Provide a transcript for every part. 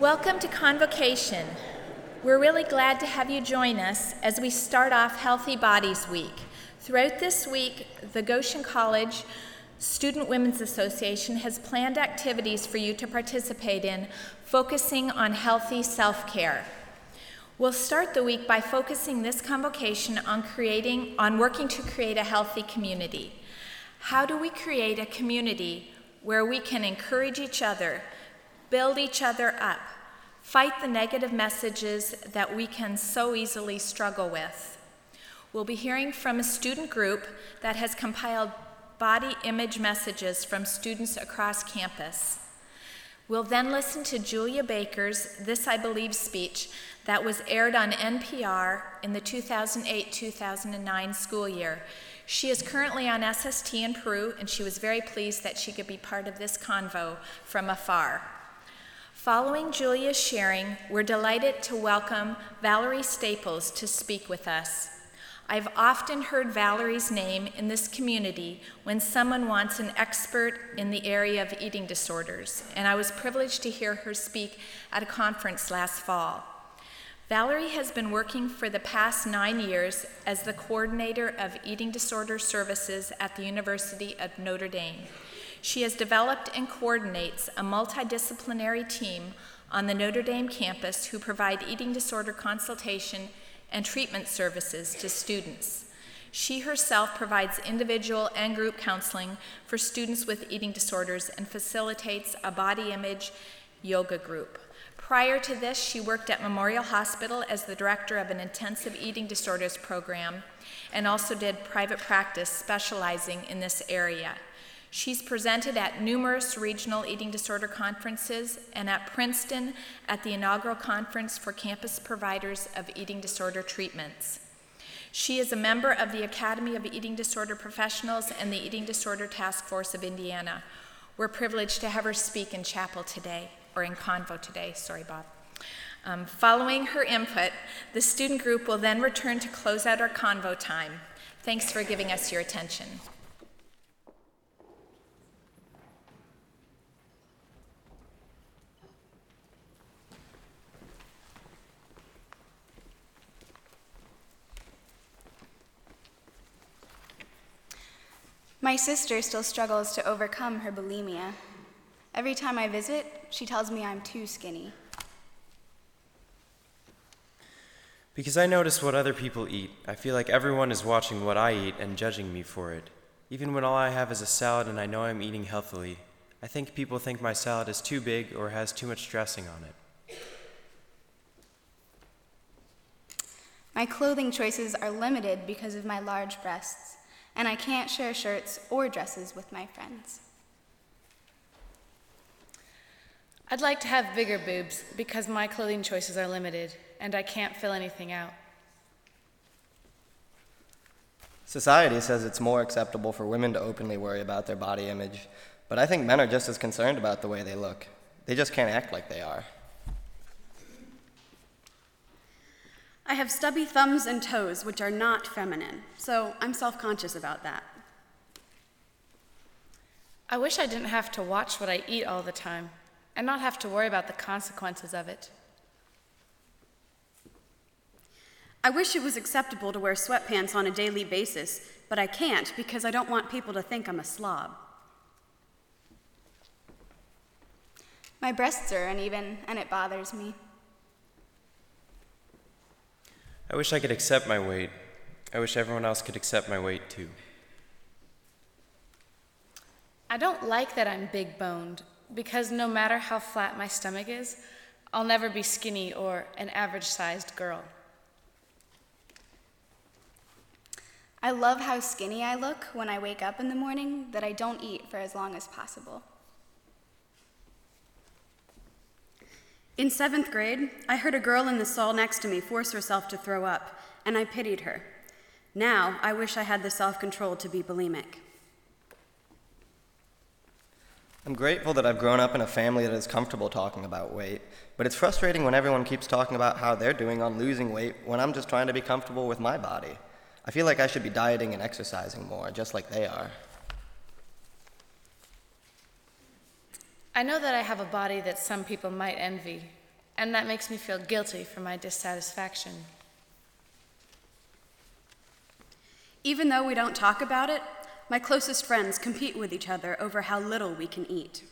Welcome to Convocation. We're really glad to have you join us as we start off Healthy Bodies Week. Throughout this week, the Goshen College Student Women's Association has planned activities for you to participate in focusing on healthy self care. We'll start the week by focusing this convocation on creating on working to create a healthy community. How do we create a community where we can encourage each other, build each other up, fight the negative messages that we can so easily struggle with? We'll be hearing from a student group that has compiled body image messages from students across campus. We'll then listen to Julia Baker's This I Believe speech that was aired on NPR in the 2008 2009 school year. She is currently on SST in Peru, and she was very pleased that she could be part of this convo from afar. Following Julia's sharing, we're delighted to welcome Valerie Staples to speak with us. I've often heard Valerie's name in this community when someone wants an expert in the area of eating disorders, and I was privileged to hear her speak at a conference last fall. Valerie has been working for the past nine years as the coordinator of eating disorder services at the University of Notre Dame. She has developed and coordinates a multidisciplinary team on the Notre Dame campus who provide eating disorder consultation and treatment services to students. She herself provides individual and group counseling for students with eating disorders and facilitates a body image yoga group. Prior to this, she worked at Memorial Hospital as the director of an intensive eating disorders program and also did private practice specializing in this area. She's presented at numerous regional eating disorder conferences and at Princeton at the inaugural conference for campus providers of eating disorder treatments. She is a member of the Academy of Eating Disorder Professionals and the Eating Disorder Task Force of Indiana. We're privileged to have her speak in chapel today, or in convo today. Sorry, Bob. Um, following her input, the student group will then return to close out our convo time. Thanks for giving us your attention. My sister still struggles to overcome her bulimia. Every time I visit, she tells me I'm too skinny. Because I notice what other people eat, I feel like everyone is watching what I eat and judging me for it. Even when all I have is a salad and I know I'm eating healthily, I think people think my salad is too big or has too much dressing on it. My clothing choices are limited because of my large breasts and I can't share shirts or dresses with my friends. I'd like to have bigger boobs because my clothing choices are limited and I can't fill anything out. Society says it's more acceptable for women to openly worry about their body image, but I think men are just as concerned about the way they look. They just can't act like they are. I have stubby thumbs and toes, which are not feminine, so I'm self conscious about that. I wish I didn't have to watch what I eat all the time and not have to worry about the consequences of it. I wish it was acceptable to wear sweatpants on a daily basis, but I can't because I don't want people to think I'm a slob. My breasts are uneven, and it bothers me. I wish I could accept my weight. I wish everyone else could accept my weight too. I don't like that I'm big boned because no matter how flat my stomach is, I'll never be skinny or an average sized girl. I love how skinny I look when I wake up in the morning that I don't eat for as long as possible. In seventh grade, I heard a girl in the stall next to me force herself to throw up, and I pitied her. Now, I wish I had the self control to be bulimic. I'm grateful that I've grown up in a family that is comfortable talking about weight, but it's frustrating when everyone keeps talking about how they're doing on losing weight when I'm just trying to be comfortable with my body. I feel like I should be dieting and exercising more, just like they are. I know that I have a body that some people might envy, and that makes me feel guilty for my dissatisfaction. Even though we don't talk about it, my closest friends compete with each other over how little we can eat.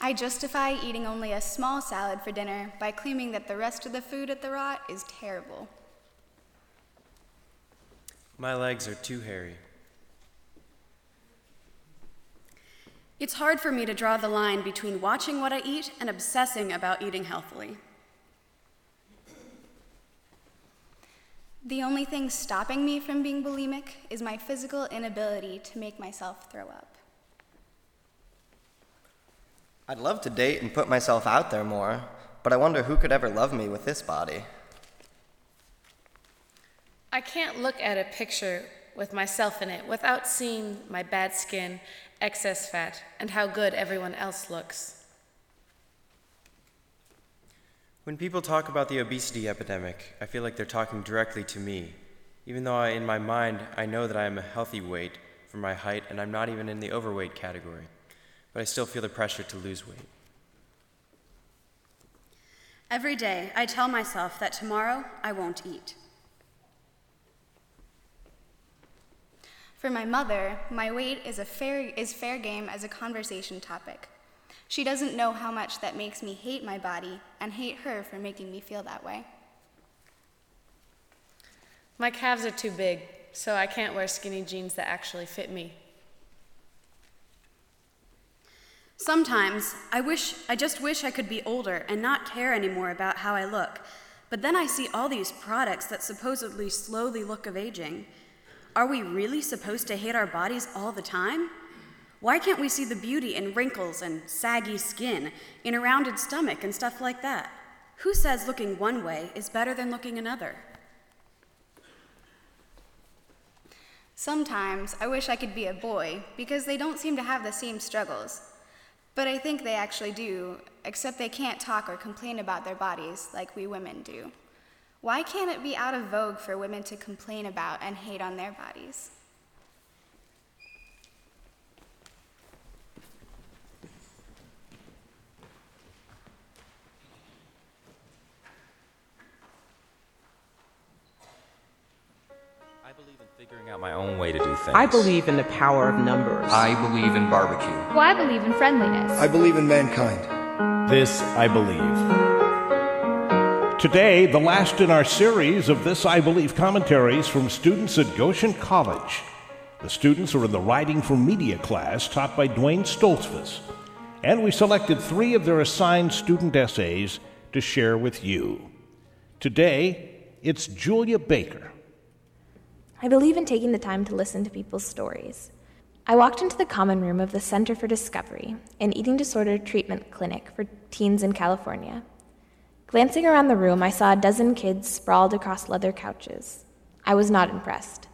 I justify eating only a small salad for dinner by claiming that the rest of the food at the rot is terrible. My legs are too hairy. It's hard for me to draw the line between watching what I eat and obsessing about eating healthily. The only thing stopping me from being bulimic is my physical inability to make myself throw up. I'd love to date and put myself out there more, but I wonder who could ever love me with this body. I can't look at a picture with myself in it without seeing my bad skin, excess fat, and how good everyone else looks. When people talk about the obesity epidemic, I feel like they're talking directly to me, even though I, in my mind I know that I am a healthy weight for my height and I'm not even in the overweight category. But I still feel the pressure to lose weight. Every day, I tell myself that tomorrow I won't eat. For my mother, my weight is, a fair, is fair game as a conversation topic. She doesn't know how much that makes me hate my body and hate her for making me feel that way. My calves are too big, so I can't wear skinny jeans that actually fit me. Sometimes I wish I just wish I could be older and not care anymore about how I look. But then I see all these products that supposedly slow the look of aging. Are we really supposed to hate our bodies all the time? Why can't we see the beauty in wrinkles and saggy skin, in a rounded stomach and stuff like that? Who says looking one way is better than looking another? Sometimes I wish I could be a boy because they don't seem to have the same struggles. But I think they actually do, except they can't talk or complain about their bodies like we women do. Why can't it be out of vogue for women to complain about and hate on their bodies? I believe in figuring out my own way to do things. I believe in the power of numbers. I believe in barbecue. Well, I believe in friendliness. I believe in mankind. This I believe. Today, the last in our series of This I Believe commentaries from students at Goshen College. The students are in the Writing for Media class taught by Duane Stoltzfus, and we selected three of their assigned student essays to share with you. Today, it's Julia Baker. I believe in taking the time to listen to people's stories. I walked into the common room of the Center for Discovery, an eating disorder treatment clinic for teens in California. Glancing around the room, I saw a dozen kids sprawled across leather couches. I was not impressed.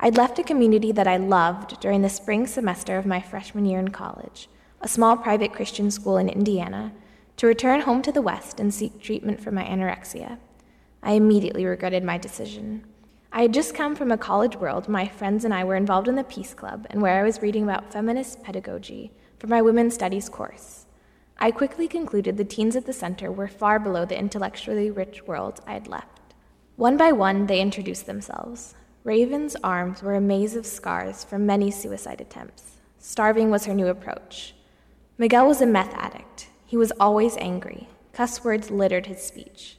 I'd left a community that I loved during the spring semester of my freshman year in college, a small private Christian school in Indiana, to return home to the West and seek treatment for my anorexia. I immediately regretted my decision. I had just come from a college world. My friends and I were involved in the Peace Club, and where I was reading about feminist pedagogy for my women's studies course. I quickly concluded the teens at the center were far below the intellectually rich world I had left. One by one, they introduced themselves. Raven's arms were a maze of scars from many suicide attempts. Starving was her new approach. Miguel was a meth addict. He was always angry. Cuss words littered his speech.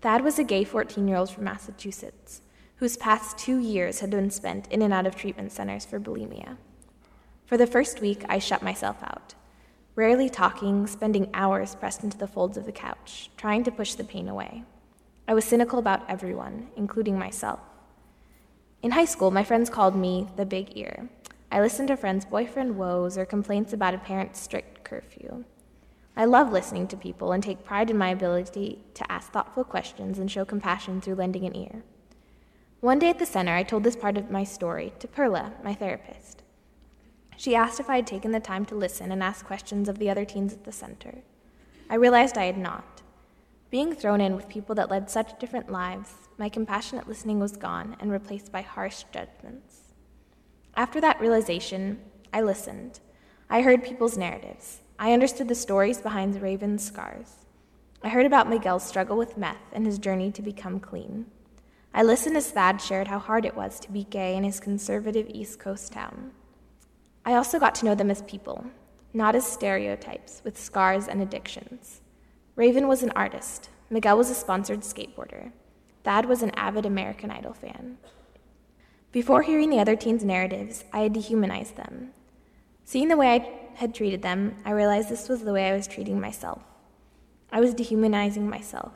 Thad was a gay 14 year old from Massachusetts whose past two years had been spent in and out of treatment centers for bulimia. For the first week, I shut myself out, rarely talking, spending hours pressed into the folds of the couch, trying to push the pain away. I was cynical about everyone, including myself. In high school, my friends called me the big ear. I listened to friends' boyfriend woes or complaints about a parent's strict curfew. I love listening to people and take pride in my ability to ask thoughtful questions and show compassion through lending an ear. One day at the center, I told this part of my story to Perla, my therapist. She asked if I had taken the time to listen and ask questions of the other teens at the center. I realized I had not. Being thrown in with people that led such different lives, my compassionate listening was gone and replaced by harsh judgments. After that realization, I listened. I heard people's narratives. I understood the stories behind the Raven's scars. I heard about Miguel's struggle with meth and his journey to become clean. I listened as Thad shared how hard it was to be gay in his conservative East Coast town. I also got to know them as people, not as stereotypes with scars and addictions. Raven was an artist, Miguel was a sponsored skateboarder, Thad was an avid American Idol fan. Before hearing the other teens' narratives, I had dehumanized them. Seeing the way I had treated them, I realized this was the way I was treating myself. I was dehumanizing myself.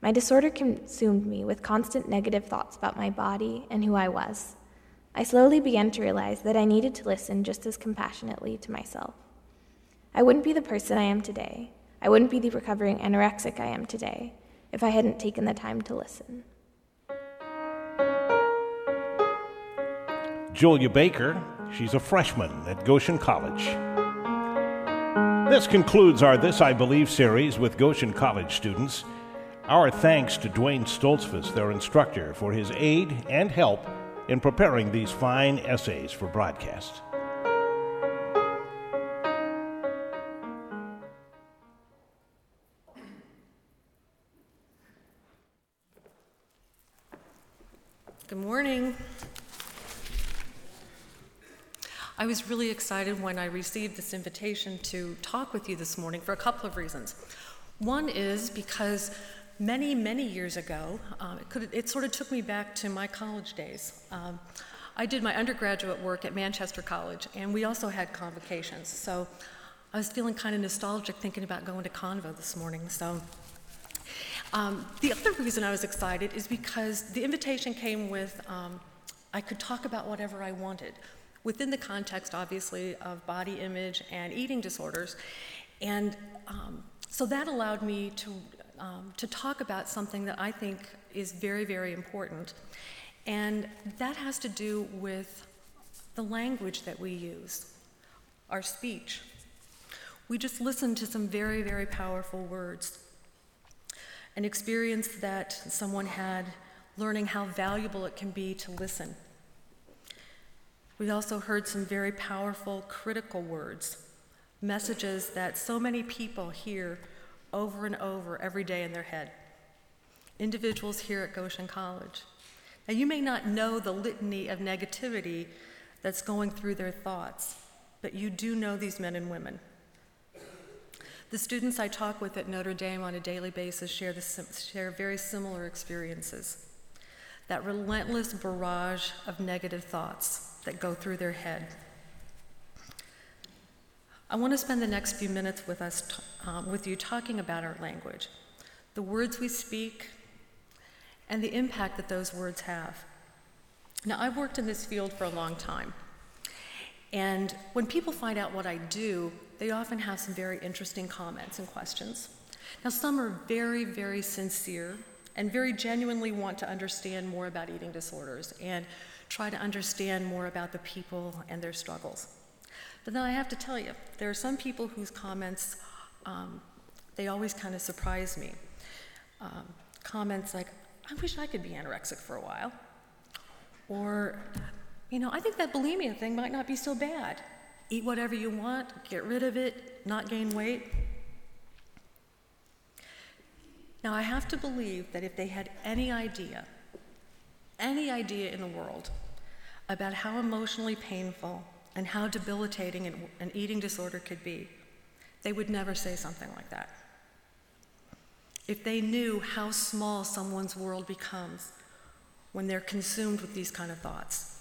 My disorder consumed me with constant negative thoughts about my body and who I was. I slowly began to realize that I needed to listen just as compassionately to myself. I wouldn't be the person I am today. I wouldn't be the recovering anorexic I am today if I hadn't taken the time to listen. Julia Baker, she's a freshman at Goshen College. This concludes our This I Believe series with Goshen College students. Our thanks to Duane Stoltzfus, their instructor, for his aid and help in preparing these fine essays for broadcast. Good morning. I was really excited when I received this invitation to talk with you this morning for a couple of reasons. One is because many, many years ago, um, it, could, it, sort of took me back to my college days. Um, I did my undergraduate work at Manchester College, and we also had convocations. So I was feeling kind of nostalgic thinking about going to Convo this morning. So um, the other reason I was excited is because the invitation came with um, I could talk about whatever I wanted within the context, obviously, of body image and eating disorders. And um, so that allowed me to, um, to talk about something that I think is very, very important. And that has to do with the language that we use, our speech. We just listened to some very, very powerful words. An experience that someone had learning how valuable it can be to listen we also heard some very powerful critical words, messages that so many people hear over and over every day in their head. Individuals here at Goshen College. Now, you may not know the litany of negativity that's going through their thoughts, but you do know these men and women. The students I talk with at Notre Dame on a daily basis share, the, share very similar experiences. That relentless barrage of negative thoughts that go through their head. I want to spend the next few minutes with us, um, with you, talking about our language, the words we speak, and the impact that those words have. Now, I've worked in this field for a long time, and when people find out what I do, they often have some very interesting comments and questions. Now, some are very, very sincere and very genuinely want to understand more about eating disorders and try to understand more about the people and their struggles. But then I have to tell you, there are some people whose comments, um, they always kind of surprise me. Um, comments like, I wish I could be anorexic for a while. Or, you know, I think that bulimia thing might not be so bad. Eat whatever you want, get rid of it, not gain weight. Now, I have to believe that if they had any idea, any idea in the world about how emotionally painful and how debilitating an, eating disorder could be, they would never say something like that. If they knew how small someone's world becomes when they're consumed with these kind of thoughts.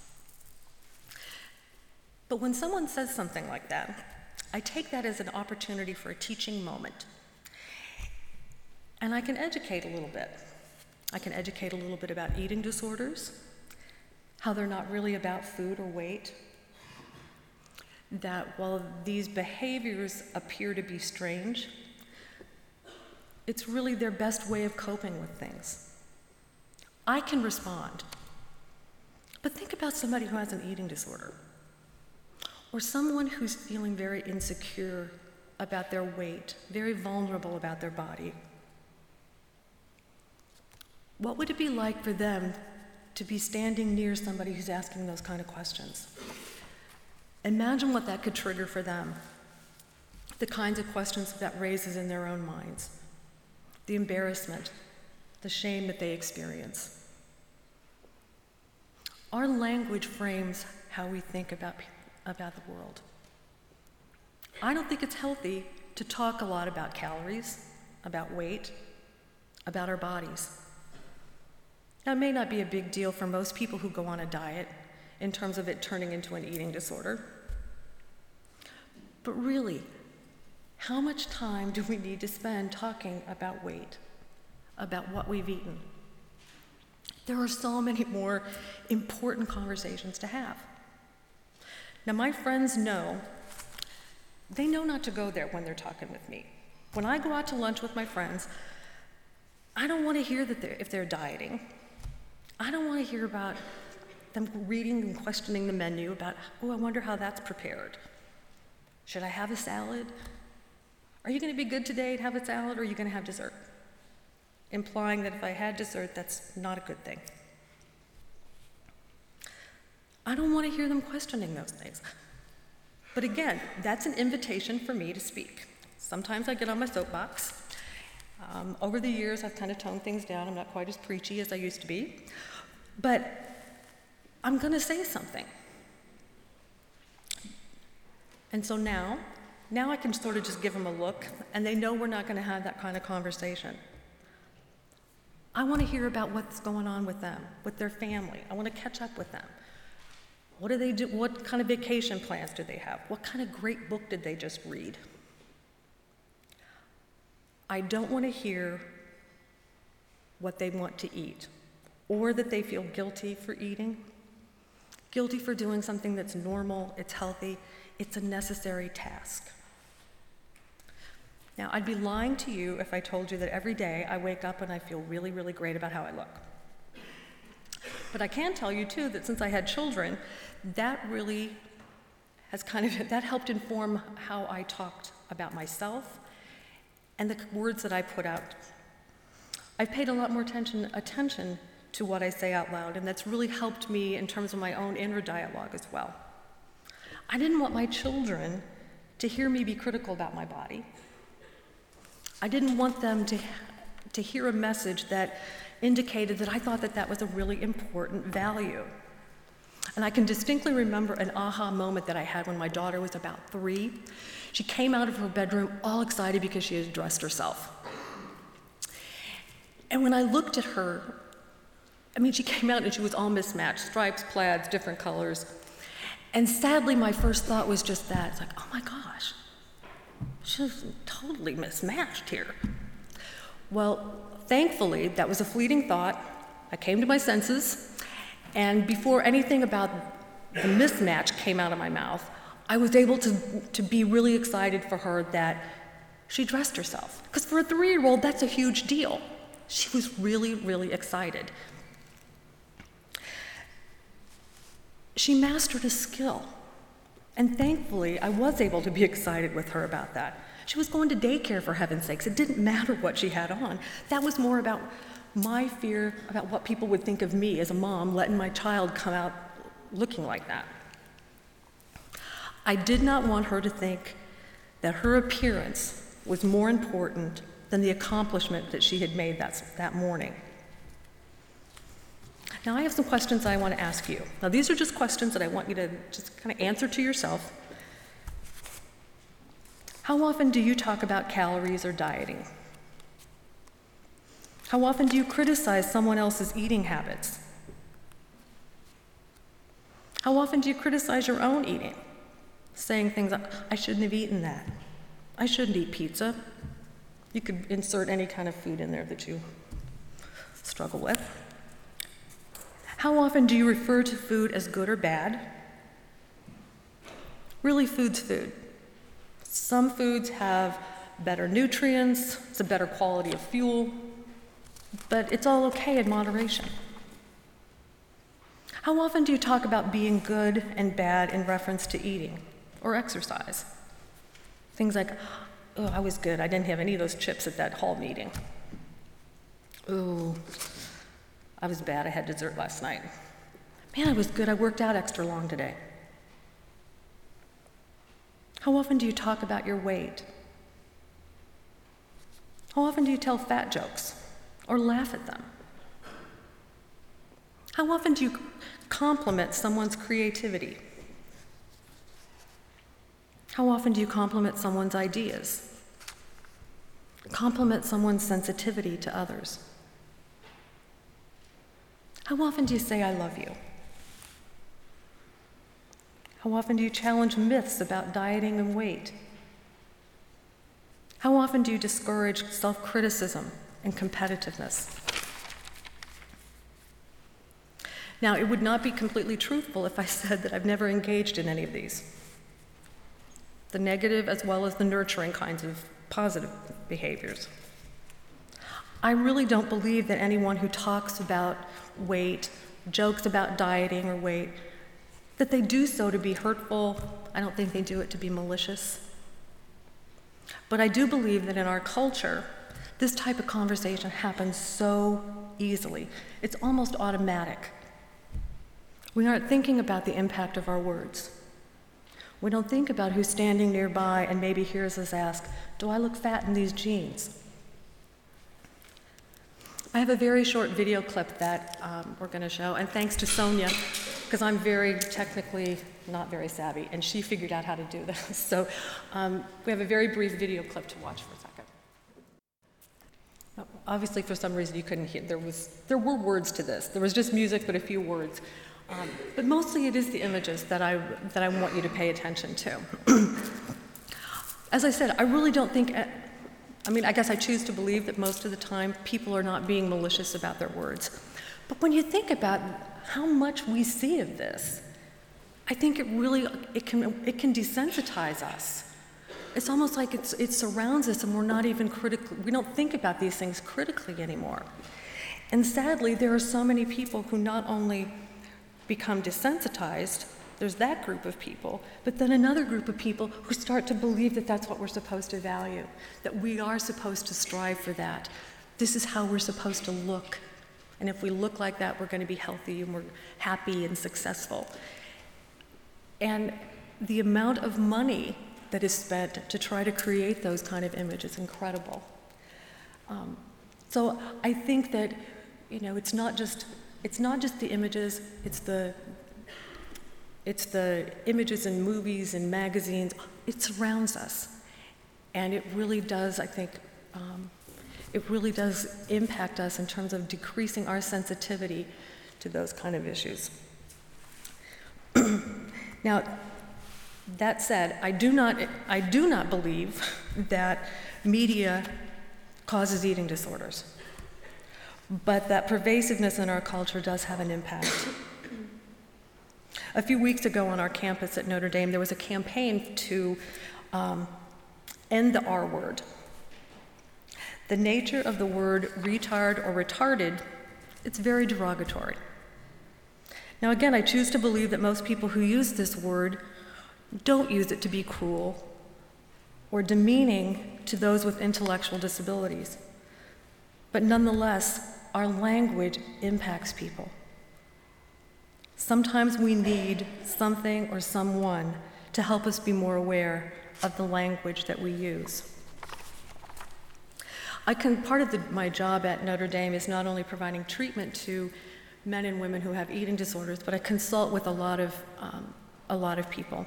But when someone says something like that, I take that as an opportunity for a teaching moment. And I can educate a little bit. I can educate a little bit about eating disorders, how they're not really about food or weight. That while these behaviors appear to be strange, it's really their best way of coping with things. I can respond. But think about somebody who has an eating disorder, or someone who's feeling very insecure about their weight, very vulnerable about their body. What would it be like for them to be standing near somebody who's asking those kind of questions. Imagine what that could trigger for them. the kinds of questions that raises in their own minds, the embarrassment, the shame that they experience. Our language frames how we think about, about the world. I don't think it's healthy to talk a lot about calories, about weight, about our bodies. Now, it may not be a big deal for most people who go on a diet in terms of it turning into an eating disorder. But really, how much time do we need to spend talking about weight, about what we've eaten? There are so many more important conversations to have. Now, my friends know, they know not to go there when they're talking with me. When I go out to lunch with my friends, I don't want to hear that they're, if they're dieting. I don't want to hear about them reading and questioning the menu about, oh, I wonder how that's prepared. Should I have a salad? Are you going to be good today and have a salad, or are you going to have dessert? Implying that if I had dessert, that's not a good thing. I don't want to hear them questioning those things. But again, that's an invitation for me to speak. Sometimes I get on my soapbox. Um, over the years, I've kind of toned things down. I'm not quite as preachy as I used to be. But I'm going to say something. And so now, now I can sort of just give them a look, and they know we're not going to have that kind of conversation. I want to hear about what's going on with them, with their family. I want to catch up with them. What do they do? What kind of vacation plans do they have? What kind of great book did they just read? I don't want to hear what they want to eat or that they feel guilty for eating, guilty for doing something that's normal, it's healthy, it's a necessary task. Now, I'd be lying to you if I told you that every day I wake up and I feel really, really great about how I look. But I can tell you too that since I had children, that really has kind of that helped inform how I talked about myself and the words that I put out. I've paid a lot more attention attention to what I say out loud, and that's really helped me in terms of my own inner dialogue as well. I didn't want my children to hear me be critical about my body. I didn't want them to, to hear a message that indicated that I thought that that was a really important value. And I can distinctly remember an aha moment that I had when my daughter was about three. She came out of her bedroom all excited because she had dressed herself. And when I looked at her, I mean, she came out and she was all mismatched stripes, plaids, different colors. And sadly, my first thought was just that. It's like, oh my gosh, she's totally mismatched here. Well, thankfully, that was a fleeting thought. I came to my senses, and before anything about the mismatch came out of my mouth, I was able to, to be really excited for her that she dressed herself. Because for a three year old, that's a huge deal. She was really, really excited. She mastered a skill. And thankfully, I was able to be excited with her about that. She was going to daycare, for heaven's sakes. It didn't matter what she had on. That was more about my fear about what people would think of me as a mom, letting my child come out looking like that. I did not want her to think that her appearance was more important than the accomplishment that she had made that, that morning. Now, I have some questions I want to ask you. Now, these are just questions that I want you to just kind of answer to yourself. How often do you talk about calories or dieting? How often do you criticize someone else's eating habits? How often do you criticize your own eating? Saying things like, I shouldn't have eaten that. I shouldn't eat pizza. You could insert any kind of food in there that you struggle with. How often do you refer to food as good or bad? Really, food's food. Some foods have better nutrients, it's a better quality of fuel, but it's all okay in moderation. How often do you talk about being good and bad in reference to eating or exercise? Things like, oh, I was good, I didn't have any of those chips at that hall meeting. Ooh, I was bad. I had dessert last night. Man, I was good. I worked out extra long today. How often do you talk about your weight? How often do you tell fat jokes or laugh at them? How often do you compliment someone's creativity? How often do you compliment someone's ideas? Compliment someone's sensitivity to others? How often do you say, I love you? How often do you challenge myths about dieting and weight? How often do you discourage self criticism and competitiveness? Now, it would not be completely truthful if I said that I've never engaged in any of these the negative as well as the nurturing kinds of positive behaviors. I really don't believe that anyone who talks about weight, jokes about dieting or weight, that they do so to be hurtful. I don't think they do it to be malicious. But I do believe that in our culture, this type of conversation happens so easily. It's almost automatic. We aren't thinking about the impact of our words. We don't think about who's standing nearby and maybe hears us ask, Do I look fat in these jeans? I have a very short video clip that um, we're going to show, and thanks to Sonia, because I'm very technically not very savvy, and she figured out how to do this. So um, we have a very brief video clip to watch for a second. Obviously, for some reason, you couldn't hear. There was there were words to this. There was just music, but a few words. Um, but mostly it is the images that I, that I want you to pay attention to. As I said, I really don't think, uh, I mean, I guess I choose to believe that most of the time people are not being malicious about their words. But when you think about how much we see of this, I think it really, it can, it can desensitize us. It's almost like it's, it surrounds us and we're not even critical, we don't think about these things critically anymore. And sadly, there are so many people who not only become desensitized, there's that group of people, but then another group of people who start to believe that that's what we're supposed to value, that we are supposed to strive for that. This is how we're supposed to look. And if we look like that, we're going to be healthy and we're happy and successful. And the amount of money that is spent to try to create those kind of images is incredible. Um, so I think that, you know, it's not just it's not just the images, it's the it's the images in movies and magazines. It surrounds us. And it really does, I think, um, it really does impact us in terms of decreasing our sensitivity to those kind of issues. now, that said, I do not, I do not believe that media causes eating disorders but that pervasiveness in our culture does have an impact. A few weeks ago on our campus at Notre Dame, there was a campaign to um, end the R word. The nature of the word retard or retarded, it's very derogatory. Now, again, I choose to believe that most people who use this word don't use it to be cruel or demeaning to those with intellectual disabilities. But nonetheless, our language impacts people. Sometimes we need something or someone to help us be more aware of the language that we use. I can, part of the, my job at Notre Dame is not only providing treatment to men and women who have eating disorders, but I consult with a lot of, um, a lot of people.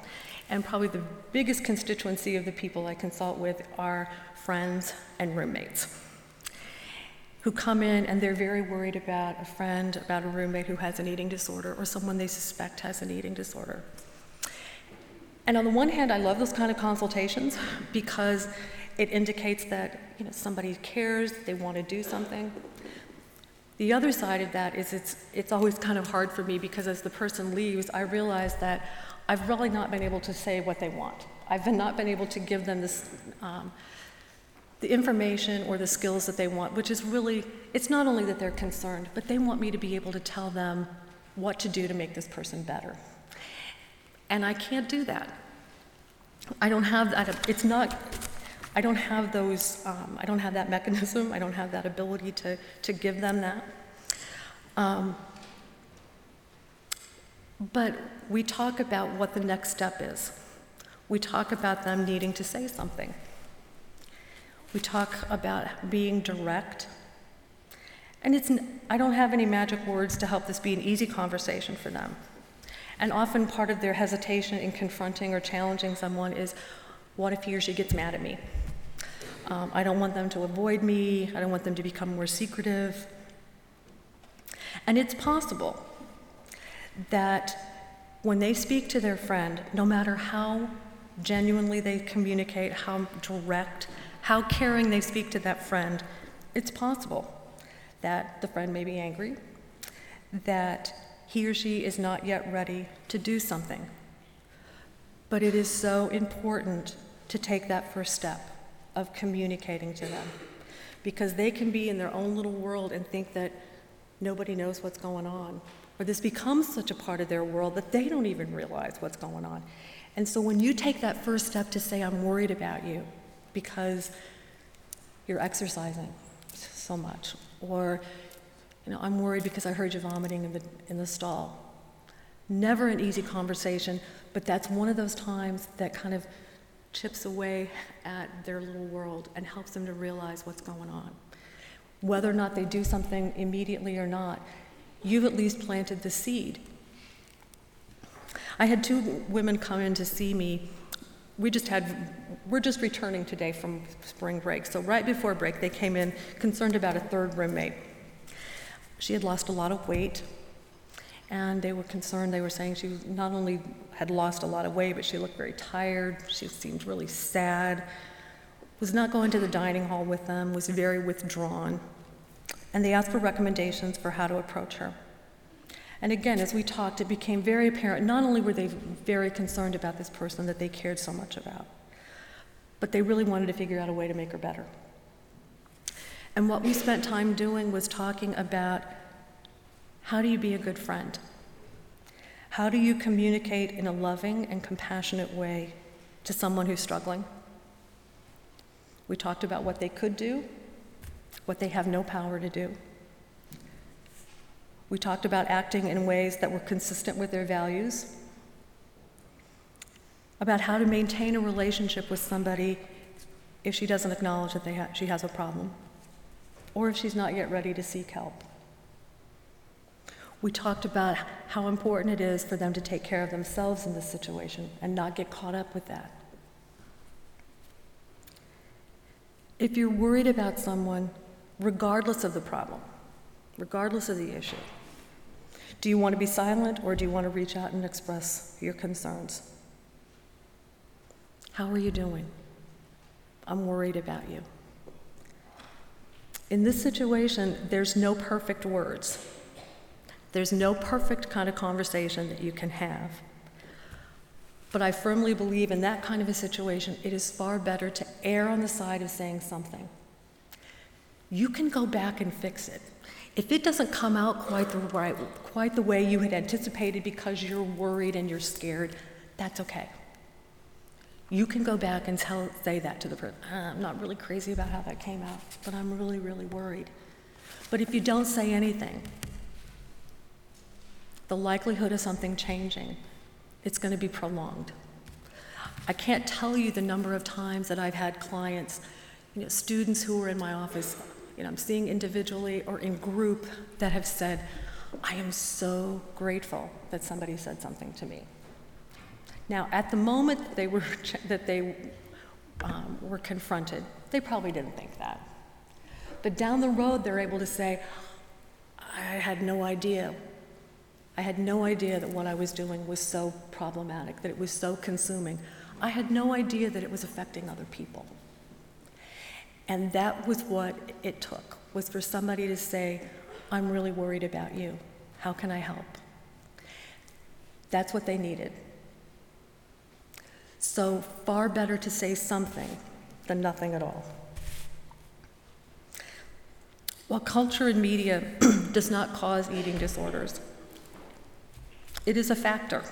And probably the biggest constituency of the people I consult with are friends and roommates who come in and they're very worried about a friend, about a roommate who has an eating disorder, or someone they suspect has an eating disorder. And on the one hand, I love those kind of consultations because it indicates that you know, somebody cares, they want to do something. The other side of that is it's, it's always kind of hard for me because as the person leaves, I realize that I've really not been able to say what they want. I've not been able to give them this um, the information or the skills that they want, which is really, it's not only that they're concerned, but they want me to be able to tell them what to do to make this person better. And I can't do that. I don't have that, it's not, I don't have those, um, I don't have that mechanism, I don't have that ability to, to give them that. Um, but we talk about what the next step is. We talk about them needing to say something. We talk about being direct. And it's, I don't have any magic words to help this be an easy conversation for them. And often part of their hesitation in confronting or challenging someone is what if he or she gets mad at me? Um, I don't want them to avoid me. I don't want them to become more secretive. And it's possible that when they speak to their friend, no matter how genuinely they communicate, how direct, how caring they speak to that friend, it's possible that the friend may be angry, that he or she is not yet ready to do something. But it is so important to take that first step of communicating to them because they can be in their own little world and think that nobody knows what's going on. Or this becomes such a part of their world that they don't even realize what's going on. And so when you take that first step to say, I'm worried about you because you're exercising so much, or you know, I'm worried because I heard you vomiting in the, in the stall. Never an easy conversation, but that's one of those times that kind of chips away at their little world and helps them to realize what's going on. Whether or not they do something immediately or not, you've at least planted the seed. I had two women come in to see me. We just had, we're just returning today from spring break. So, right before break, they came in concerned about a third roommate. She had lost a lot of weight, and they were concerned. They were saying she not only had lost a lot of weight, but she looked very tired. She seemed really sad, was not going to the dining hall with them, was very withdrawn. And they asked for recommendations for how to approach her. And again, as we talked, it became very apparent not only were they very concerned about this person that they cared so much about, but they really wanted to figure out a way to make her better. And what we spent time doing was talking about how do you be a good friend? How do you communicate in a loving and compassionate way to someone who's struggling? We talked about what they could do, what they have no power to do. We talked about acting in ways that were consistent with their values, about how to maintain a relationship with somebody if she doesn't acknowledge that ha- she has a problem or if she's not yet ready to seek help. We talked about how important it is for them to take care of themselves in this situation and not get caught up with that. If you're worried about someone, regardless of the problem, regardless of the issue, do you want to be silent or do you want to reach out and express your concerns? How are you doing? I'm worried about you. In this situation, there's no perfect words. There's no perfect kind of conversation that you can have. But I firmly believe in that kind of a situation, it is far better to err on the side of saying something. You can go back and fix it. If it doesn't come out quite the right, quite the way you had anticipated because you're worried and you're scared, that's okay you can go back and tell, say that to the person. Ah, I'm not really crazy about how that came out, but I'm really, really worried. But if you don't say anything, the likelihood of something changing, it's going to be prolonged. I can't tell you the number of times that I've had clients, you know, students who were in my office, you know, I'm seeing individually or in group that have said, I am so grateful that somebody said something to me. Now, at the moment that they were, that they, um, were confronted, they probably didn't think that. But down the road, they're able to say, I had no idea. I had no idea that what I was doing was so problematic, that it was so consuming. I had no idea that it was affecting other people. And that was what it took, was for somebody to say, I'm really worried about you. How can I help? That's what they needed. So, far better to say something than nothing at all. While culture and media does not cause eating disorders, it is a factor.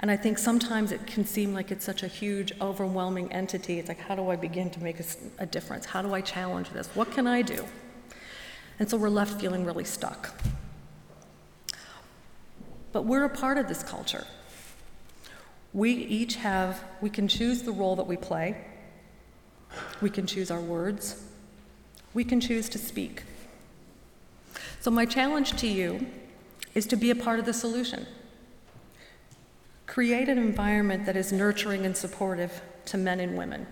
And I think sometimes it can seem like it's such a huge, overwhelming entity. It's like, how do I begin to make a, a difference? How do I challenge this? What can I do? And so we're left feeling really stuck. But we're a part of this culture. We each have, we can choose the role that we play. We can choose our words. We can choose to speak. So, my challenge to you is to be a part of the solution. Create an environment that is nurturing and supportive to men and women.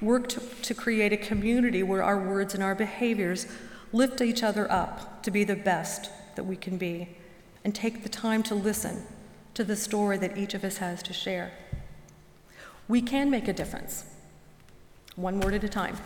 Work to, to create a community where our words and our behaviors lift each other up to be the best that we can be, and take the time to listen to the story that each of us has to share. We can make a difference, one word at a time.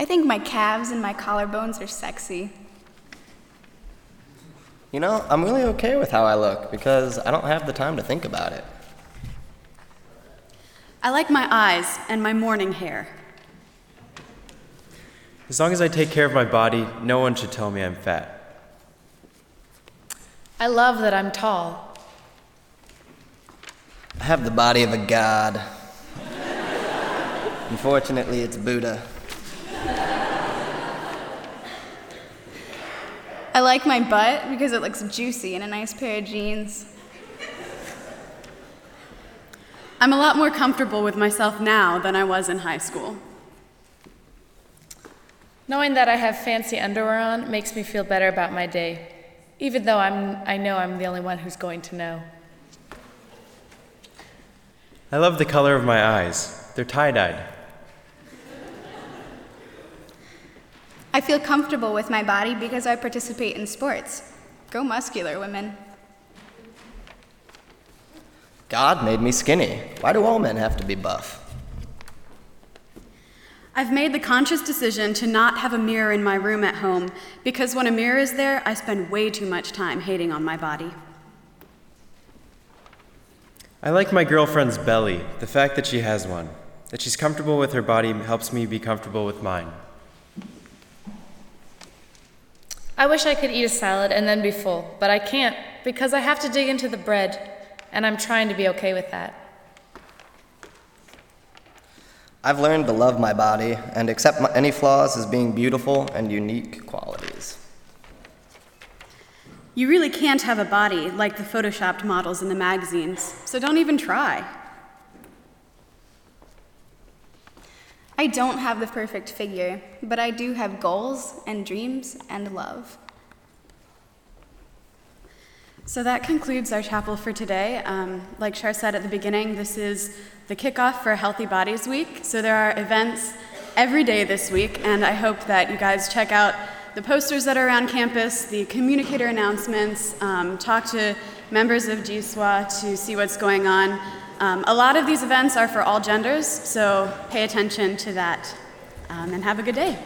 I think my calves and my collarbones are sexy. You know, I'm really okay with how I look because I don't have the time to think about it. I like my eyes and my morning hair. As long as I take care of my body, no one should tell me I'm fat. I love that I'm tall. I have the body of a god. Unfortunately, it's Buddha. I like my butt because it looks juicy in a nice pair of jeans. I'm a lot more comfortable with myself now than I was in high school. Knowing that I have fancy underwear on makes me feel better about my day, even though I'm, I know I'm the only one who's going to know. I love the color of my eyes. They're tie dyed. I feel comfortable with my body because I participate in sports. Go muscular, women. God made me skinny. Why do all men have to be buff? I've made the conscious decision to not have a mirror in my room at home because when a mirror is there, I spend way too much time hating on my body. I like my girlfriend's belly, the fact that she has one. That she's comfortable with her body helps me be comfortable with mine. I wish I could eat a salad and then be full, but I can't because I have to dig into the bread, and I'm trying to be okay with that. I've learned to love my body and accept my, any flaws as being beautiful and unique qualities. You really can't have a body like the photoshopped models in the magazines, so don't even try. I don't have the perfect figure, but I do have goals and dreams and love. So that concludes our chapel for today. Um, like Shar said at the beginning, this is the kickoff for Healthy Bodies Week. So there are events every day this week, and I hope that you guys check out the posters that are around campus, the communicator announcements, um, talk to members of GSWA to see what's going on. Um, a lot of these events are for all genders, so pay attention to that um, and have a good day.